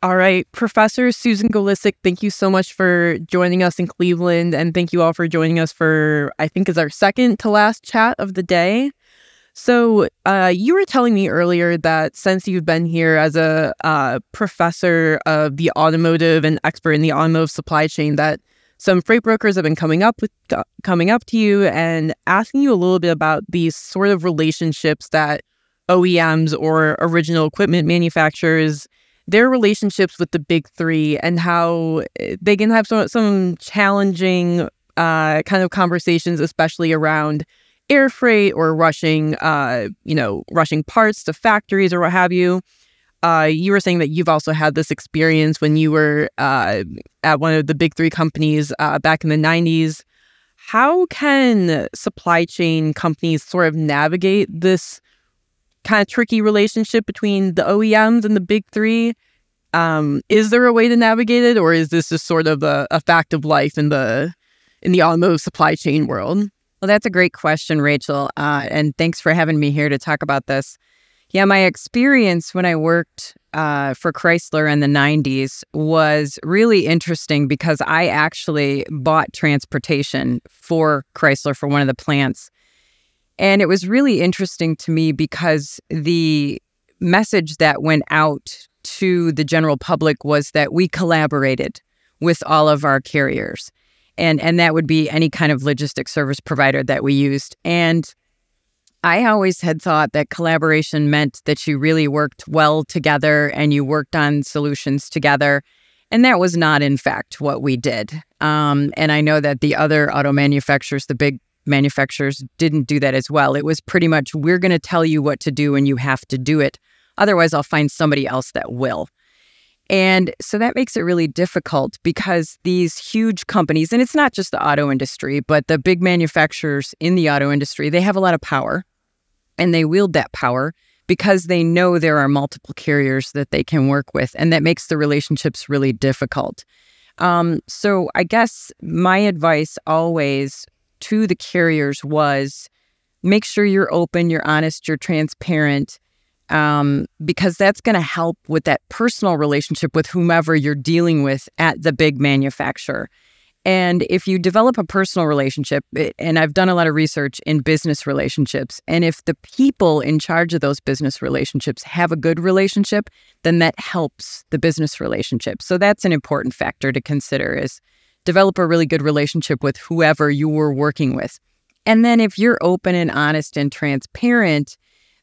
All right, Professor Susan Golicic, thank you so much for joining us in Cleveland. And thank you all for joining us for, I think, is our second to last chat of the day. So, uh, you were telling me earlier that since you've been here as a uh, professor of the automotive and expert in the automotive supply chain, that some freight brokers have been coming up with uh, coming up to you and asking you a little bit about these sort of relationships that OEMs or original equipment manufacturers their relationships with the big three and how eh, they can have some, some challenging uh, kind of conversations, especially around air freight or rushing, uh, you know, rushing parts to factories or what have you. Uh, you were saying that you've also had this experience when you were uh, at one of the big three companies uh, back in the 90s. How can supply chain companies sort of navigate this kind of tricky relationship between the OEMs and the big three? Um, is there a way to navigate it, or is this just sort of a, a fact of life in the in the automotive supply chain world? Well, that's a great question, Rachel. Uh, and thanks for having me here to talk about this. Yeah, my experience when I worked uh, for Chrysler in the 90s was really interesting because I actually bought transportation for Chrysler for one of the plants. And it was really interesting to me because the message that went out to the general public was that we collaborated with all of our carriers. And, and that would be any kind of logistic service provider that we used. And I always had thought that collaboration meant that you really worked well together and you worked on solutions together. And that was not, in fact, what we did. Um, and I know that the other auto manufacturers, the big manufacturers, didn't do that as well. It was pretty much, we're going to tell you what to do and you have to do it. Otherwise, I'll find somebody else that will. And so that makes it really difficult because these huge companies, and it's not just the auto industry, but the big manufacturers in the auto industry, they have a lot of power and they wield that power because they know there are multiple carriers that they can work with. And that makes the relationships really difficult. Um, so I guess my advice always to the carriers was make sure you're open, you're honest, you're transparent um, because that's going to help with that personal relationship with whomever you're dealing with at the big manufacturer. And if you develop a personal relationship, and I've done a lot of research in business relationships, and if the people in charge of those business relationships have a good relationship, then that helps the business relationship. So that's an important factor to consider is develop a really good relationship with whoever you were working with. And then if you're open and honest and transparent,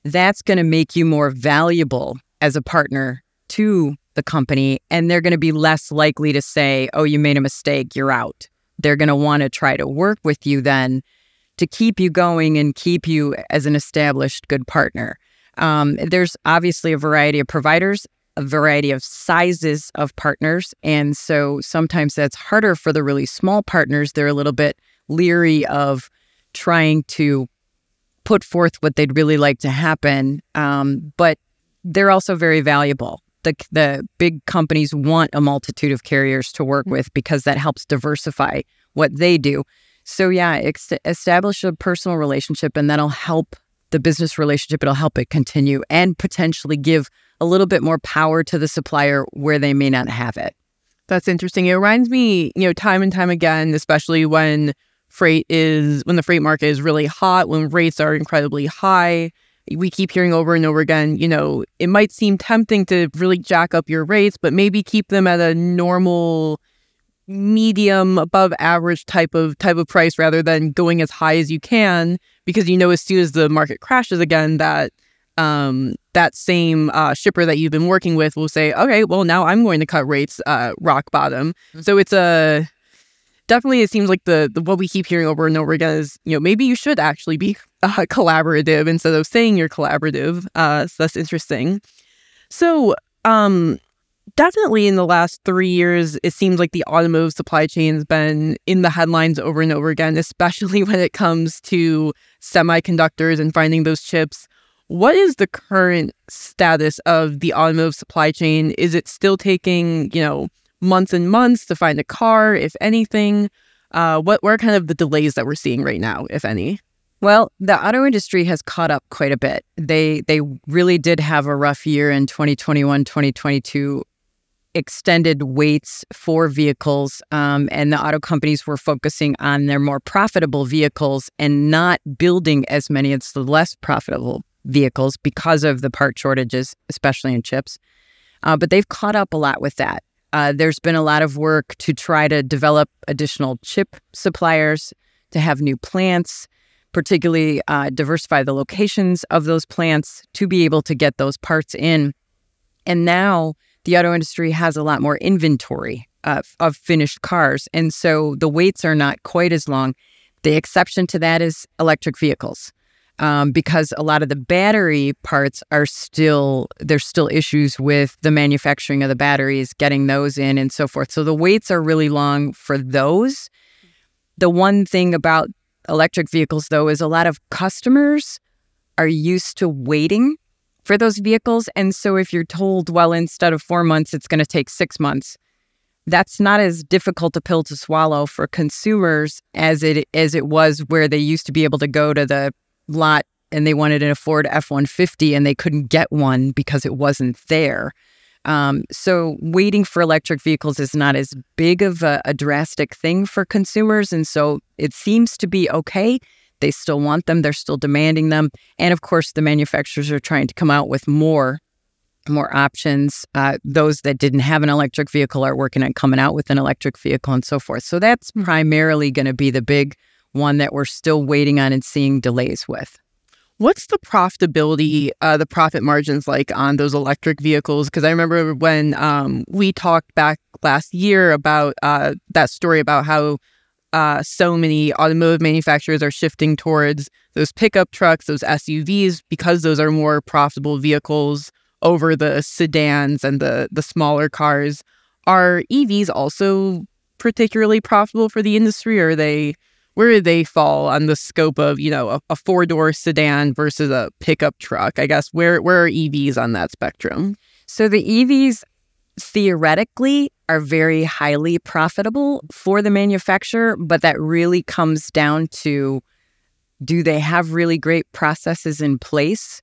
that's going to make you more valuable as a partner to the company. And they're going to be less likely to say, oh, you made a mistake, you're out. They're going to want to try to work with you then to keep you going and keep you as an established good partner. Um, there's obviously a variety of providers, a variety of sizes of partners. And so sometimes that's harder for the really small partners. They're a little bit leery of trying to put forth what they'd really like to happen. Um, but they're also very valuable. The, the big companies want a multitude of carriers to work with because that helps diversify what they do. So, yeah, ex- establish a personal relationship and that'll help the business relationship. It'll help it continue and potentially give a little bit more power to the supplier where they may not have it. That's interesting. It reminds me, you know, time and time again, especially when freight is when the freight market is really hot, when rates are incredibly high. We keep hearing over and over again, you know, it might seem tempting to really jack up your rates, but maybe keep them at a normal medium above average type of type of price rather than going as high as you can because you know as soon as the market crashes again that um, that same uh, shipper that you've been working with will say okay well now i'm going to cut rates uh, rock bottom mm-hmm. so it's a definitely it seems like the, the, what we keep hearing over and over again is you know maybe you should actually be uh, collaborative instead of saying you're collaborative uh, so that's interesting so um definitely in the last three years, it seems like the automotive supply chain has been in the headlines over and over again, especially when it comes to semiconductors and finding those chips. What is the current status of the automotive supply chain? Is it still taking, you know, months and months to find a car, if anything? Uh, what, what are kind of the delays that we're seeing right now, if any? Well, the auto industry has caught up quite a bit. They they really did have a rough year in 2021, 2022 extended waits for vehicles, um, and the auto companies were focusing on their more profitable vehicles and not building as many as the less profitable vehicles because of the part shortages, especially in chips. Uh, but they've caught up a lot with that. Uh, there's been a lot of work to try to develop additional chip suppliers, to have new plants, particularly uh, diversify the locations of those plants to be able to get those parts in. And now the auto industry has a lot more inventory of, of finished cars. And so the waits are not quite as long. The exception to that is electric vehicles. Um, because a lot of the battery parts are still there's still issues with the manufacturing of the batteries, getting those in, and so forth. So the waits are really long for those. The one thing about electric vehicles, though, is a lot of customers are used to waiting for those vehicles. And so if you're told, well, instead of four months, it's going to take six months, that's not as difficult a pill to swallow for consumers as it as it was where they used to be able to go to the lot and they wanted an Ford F 150 and they couldn't get one because it wasn't there. Um, so waiting for electric vehicles is not as big of a, a drastic thing for consumers. And so it seems to be okay. They still want them, they're still demanding them. And of course, the manufacturers are trying to come out with more more options. Uh, those that didn't have an electric vehicle are working on coming out with an electric vehicle and so forth. So that's hmm. primarily going to be the big one that we're still waiting on and seeing delays with. What's the profitability, uh, the profit margins like on those electric vehicles? Because I remember when um, we talked back last year about uh, that story about how uh, so many automotive manufacturers are shifting towards those pickup trucks, those SUVs, because those are more profitable vehicles over the sedans and the the smaller cars. Are EVs also particularly profitable for the industry? Or are they where do they fall on the scope of you know a, a four door sedan versus a pickup truck? I guess where where are EVs on that spectrum? So the EVs theoretically are very highly profitable for the manufacturer, but that really comes down to do they have really great processes in place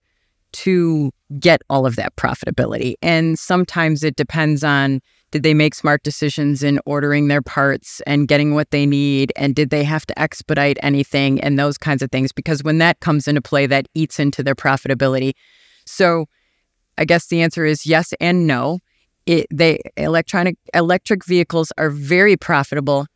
to get all of that profitability? And sometimes it depends on did they make smart decisions in ordering their parts and getting what they need? And did they have to expedite anything and those kinds of things? Because when that comes into play, that eats into their profitability. So I guess the answer is yes and no it, they electronic electric vehicles are very profitable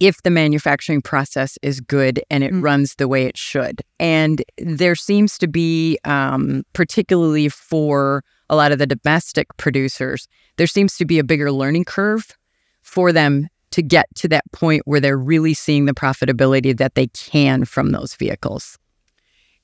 if the manufacturing process is good and it mm. runs the way it should. And there seems to be, um, particularly for a lot of the domestic producers, there seems to be a bigger learning curve for them to get to that point where they're really seeing the profitability that they can from those vehicles.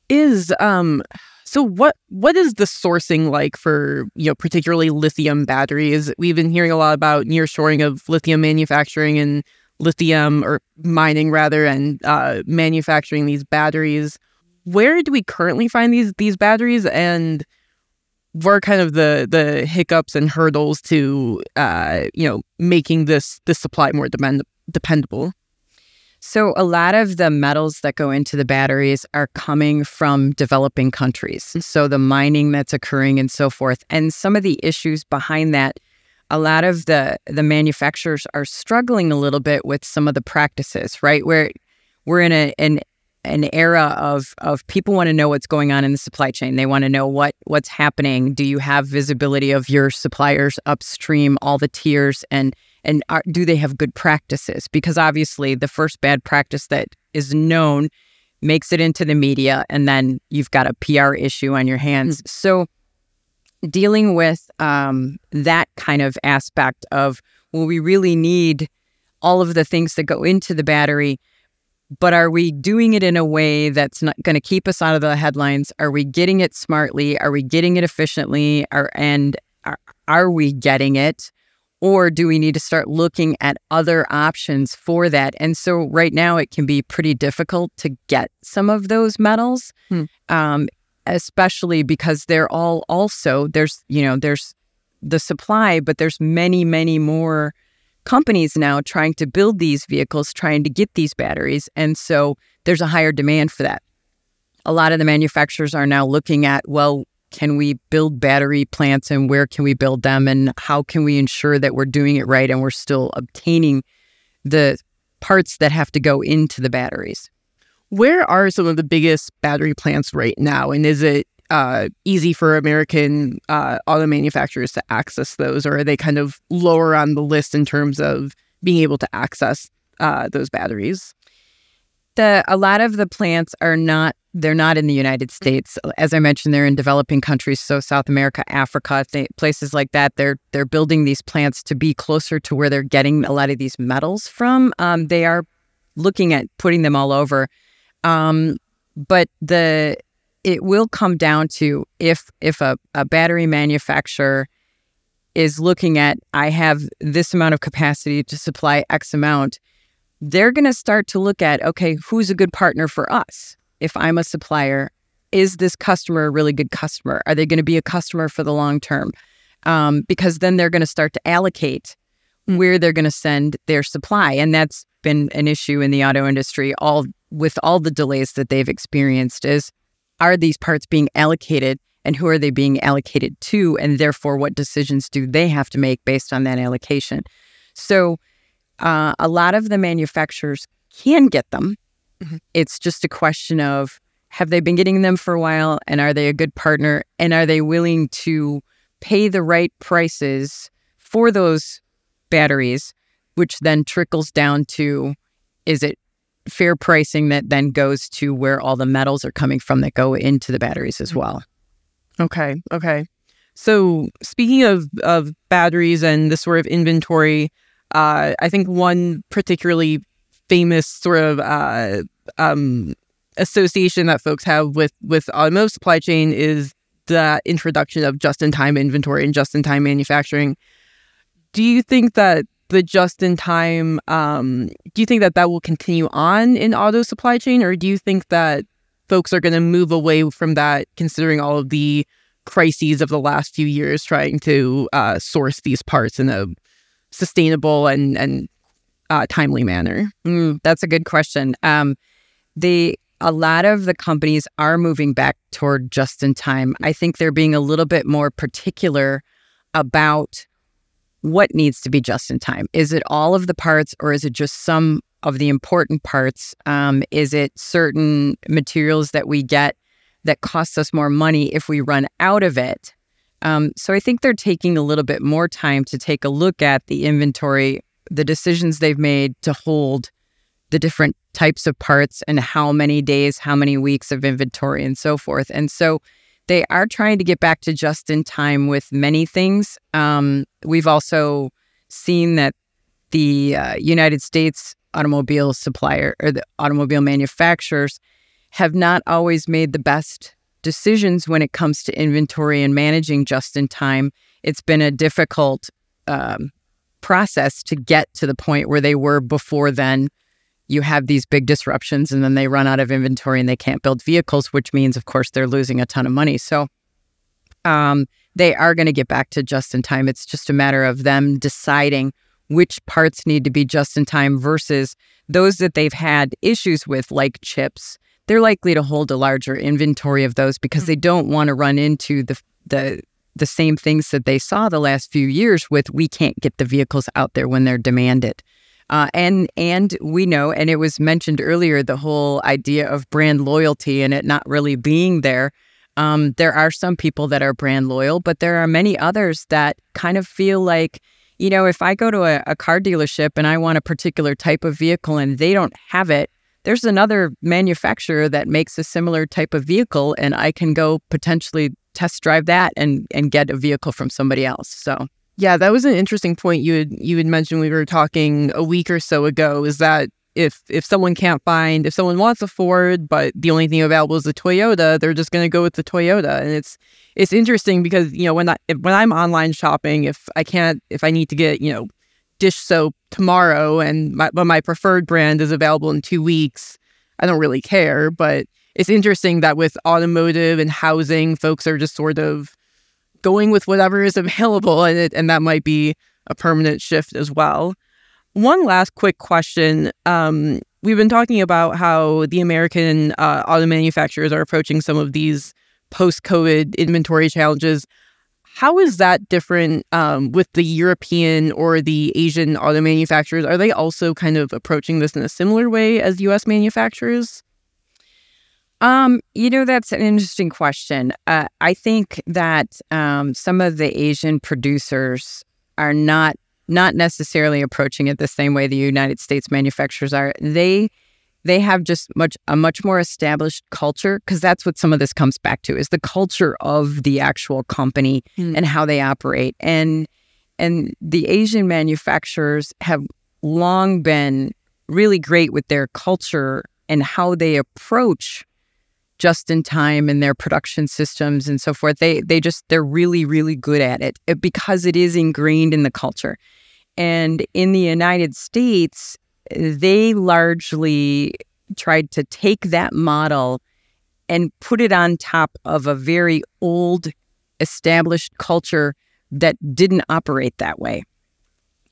Is um so what what is the sourcing like for you know particularly lithium batteries? We've been hearing a lot about nearshoring of lithium manufacturing and lithium or mining rather and uh, manufacturing these batteries. Where do we currently find these these batteries and are kind of the the hiccups and hurdles to uh, you know making this this supply more depend- dependable? So, a lot of the metals that go into the batteries are coming from developing countries. Mm. So, the mining that's occurring and so forth. And some of the issues behind that, a lot of the, the manufacturers are struggling a little bit with some of the practices, right? Where we're in a, an, an era of, of people want to know what's going on in the supply chain. They want to know what what's happening. Do you have visibility of your suppliers upstream, all the tiers, and and are, do they have good practices? Because obviously, the first bad practice that is known makes it into the media, and then you've got a PR issue on your hands. Mm-hmm. So, dealing with um, that kind of aspect of, well, we really need all of the things that go into the battery but are we doing it in a way that's not going to keep us out of the headlines are we getting it smartly are we getting it efficiently are and are, are we getting it? Or do we need to start looking at other options for that? And so, right now, it can be pretty difficult to get some of those metals, hmm. um, especially because they're all also there's you know there's the supply, but there's many many more companies now trying to build these vehicles, trying to get these batteries, and so there's a higher demand for that. A lot of the manufacturers are now looking at well, can we build battery plants and where can we build them and how can we ensure that we're doing it right and we're still obtaining the parts that have to go into the batteries. Where are some of the biggest battery plants right now? And is it uh, easy for American uh, auto manufacturers to access those, or are they kind of lower on the list in terms of being able to access uh, those batteries? The a lot of the plants are not they're not in the United States. As I mentioned, they're in developing countries, so South America, Africa, places like that. They're they're building these plants to be closer to where they're getting a lot of these metals from. Um, they are looking at putting them all over, um, but the it will come down to if if a, a battery manufacturer is looking at I have this amount of capacity to supply X amount, they're going to start to look at okay, who's a good partner for us if I'm a supplier, is this customer a really good customer? Are they going to be a customer for the long term? Um, because then they're going to start to allocate mm. where they're going to send their supply, and that's been an issue in the auto industry. All with all the delays that they've experienced, is are these parts being allocated, and who are they being allocated to, and therefore what decisions do they have to make based on that allocation? So, uh, a lot of the manufacturers can get them Mm-hmm. It's just a question of have they been getting them for a while and are they a good partner and are they willing to pay the right prices for those batteries, which then trickles down to is it fair pricing that then goes to where all the metals are coming from that go into the batteries as mm-hmm. well. Okay. Okay. So speaking of of batteries and the sort of inventory, uh, I think one particularly famous sort of uh, um, association that folks have with with automotive supply chain is the introduction of just-in-time inventory and just-in-time manufacturing. Do you think that the just-in-time um, do you think that that will continue on in auto supply chain, or do you think that folks are going to move away from that, considering all of the crises of the last few years, trying to uh, source these parts in a sustainable and and uh, timely manner? Mm, that's a good question. Um, the a lot of the companies are moving back toward just in time. I think they're being a little bit more particular about what needs to be just in time. Is it all of the parts or is it just some of the important parts? Um, is it certain materials that we get that costs us more money if we run out of it? Um, so I think they're taking a little bit more time to take a look at the inventory the decisions they've made to hold the different types of parts and how many days, how many weeks of inventory, and so forth. And so they are trying to get back to just in time with many things. Um, we've also seen that the uh, United States automobile supplier or the automobile manufacturers have not always made the best decisions when it comes to inventory and managing just in time. It's been a difficult um, process to get to the point where they were before then. You have these big disruptions and then they run out of inventory and they can't build vehicles, which means, of course, they're losing a ton of money. So um, they are going to get back to just in time. It's just a matter of them deciding which parts need to be just in time versus those that they've had issues with, like chips. They're likely to hold a larger inventory of those because mm. they don't want to run into the the the same things that they saw the last few years with we can't get the vehicles out there when they're demanded. Uh, and and we know, and it was mentioned earlier, the whole idea of brand loyalty and it not really being there. Um, there are some people that are brand loyal, but there are many others that kind of feel like, you know, if I go to a, a car dealership and I want a particular type of vehicle and they don't have it, there's another manufacturer that makes a similar type of vehicle, and I can go potentially test drive that and and get a vehicle from somebody else. So yeah, that was an interesting point you had you had mentioned we were talking a week or so ago. Is that if if someone can't find if someone wants a Ford but the only thing available is a Toyota, they're just going to go with the Toyota. And it's it's interesting because you know when I when I'm online shopping, if I can't if I need to get you know dish soap tomorrow and my, but my preferred brand is available in two weeks, I don't really care. But it's interesting that with automotive and housing, folks are just sort of going with whatever is available, and it, and that might be a permanent shift as well. One last quick question. Um, we've been talking about how the American uh, auto manufacturers are approaching some of these post COVID inventory challenges. How is that different um, with the European or the Asian auto manufacturers? Are they also kind of approaching this in a similar way as US manufacturers? Um, you know, that's an interesting question. Uh, I think that um, some of the Asian producers are not not necessarily approaching it the same way the United States manufacturers are. They they have just much a much more established culture because that's what some of this comes back to is the culture of the actual company mm. and how they operate. And and the Asian manufacturers have long been really great with their culture and how they approach just in time in their production systems and so forth. They they just they're really really good at it because it is ingrained in the culture. And in the United States, they largely tried to take that model and put it on top of a very old established culture that didn't operate that way.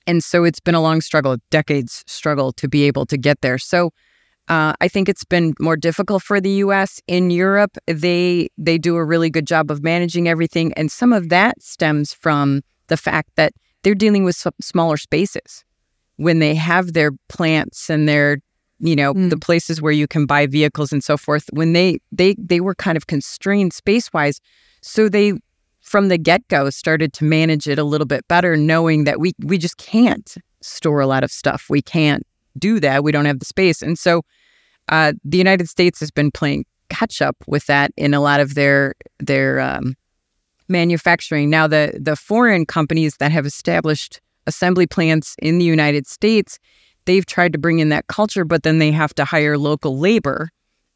And so it's been a long struggle, decades struggle to be able to get there. So uh, I think it's been more difficult for the U.S. In Europe, they they do a really good job of managing everything, and some of that stems from the fact that they're dealing with smaller spaces when they have their plants and their you know mm. the places where you can buy vehicles and so forth. When they they they were kind of constrained space wise, so they from the get go started to manage it a little bit better, knowing that we we just can't store a lot of stuff. We can't do that. We don't have the space. And so uh, the United States has been playing catch up with that in a lot of their their um, manufacturing. Now, the the foreign companies that have established assembly plants in the United States, they've tried to bring in that culture, but then they have to hire local labor.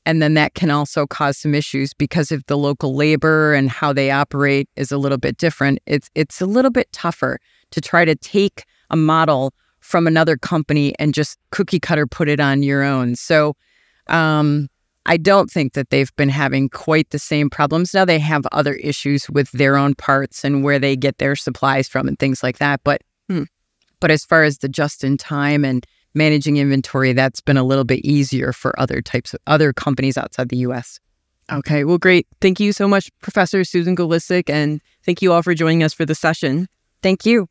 And then that can also cause some issues because if the local labor and how they operate is a little bit different, it's it's a little bit tougher to try to take a model from another company and just cookie cutter put it on your own. So um, I don't think that they've been having quite the same problems. Now they have other issues with their own parts and where they get their supplies from and things like that. But hmm. but as far as the just in time and managing inventory, that's been a little bit easier for other types of other companies outside the US. Okay, well, great. Thank you so much, Professor Susan Golicic, and thank you all for joining us for the session. Thank you.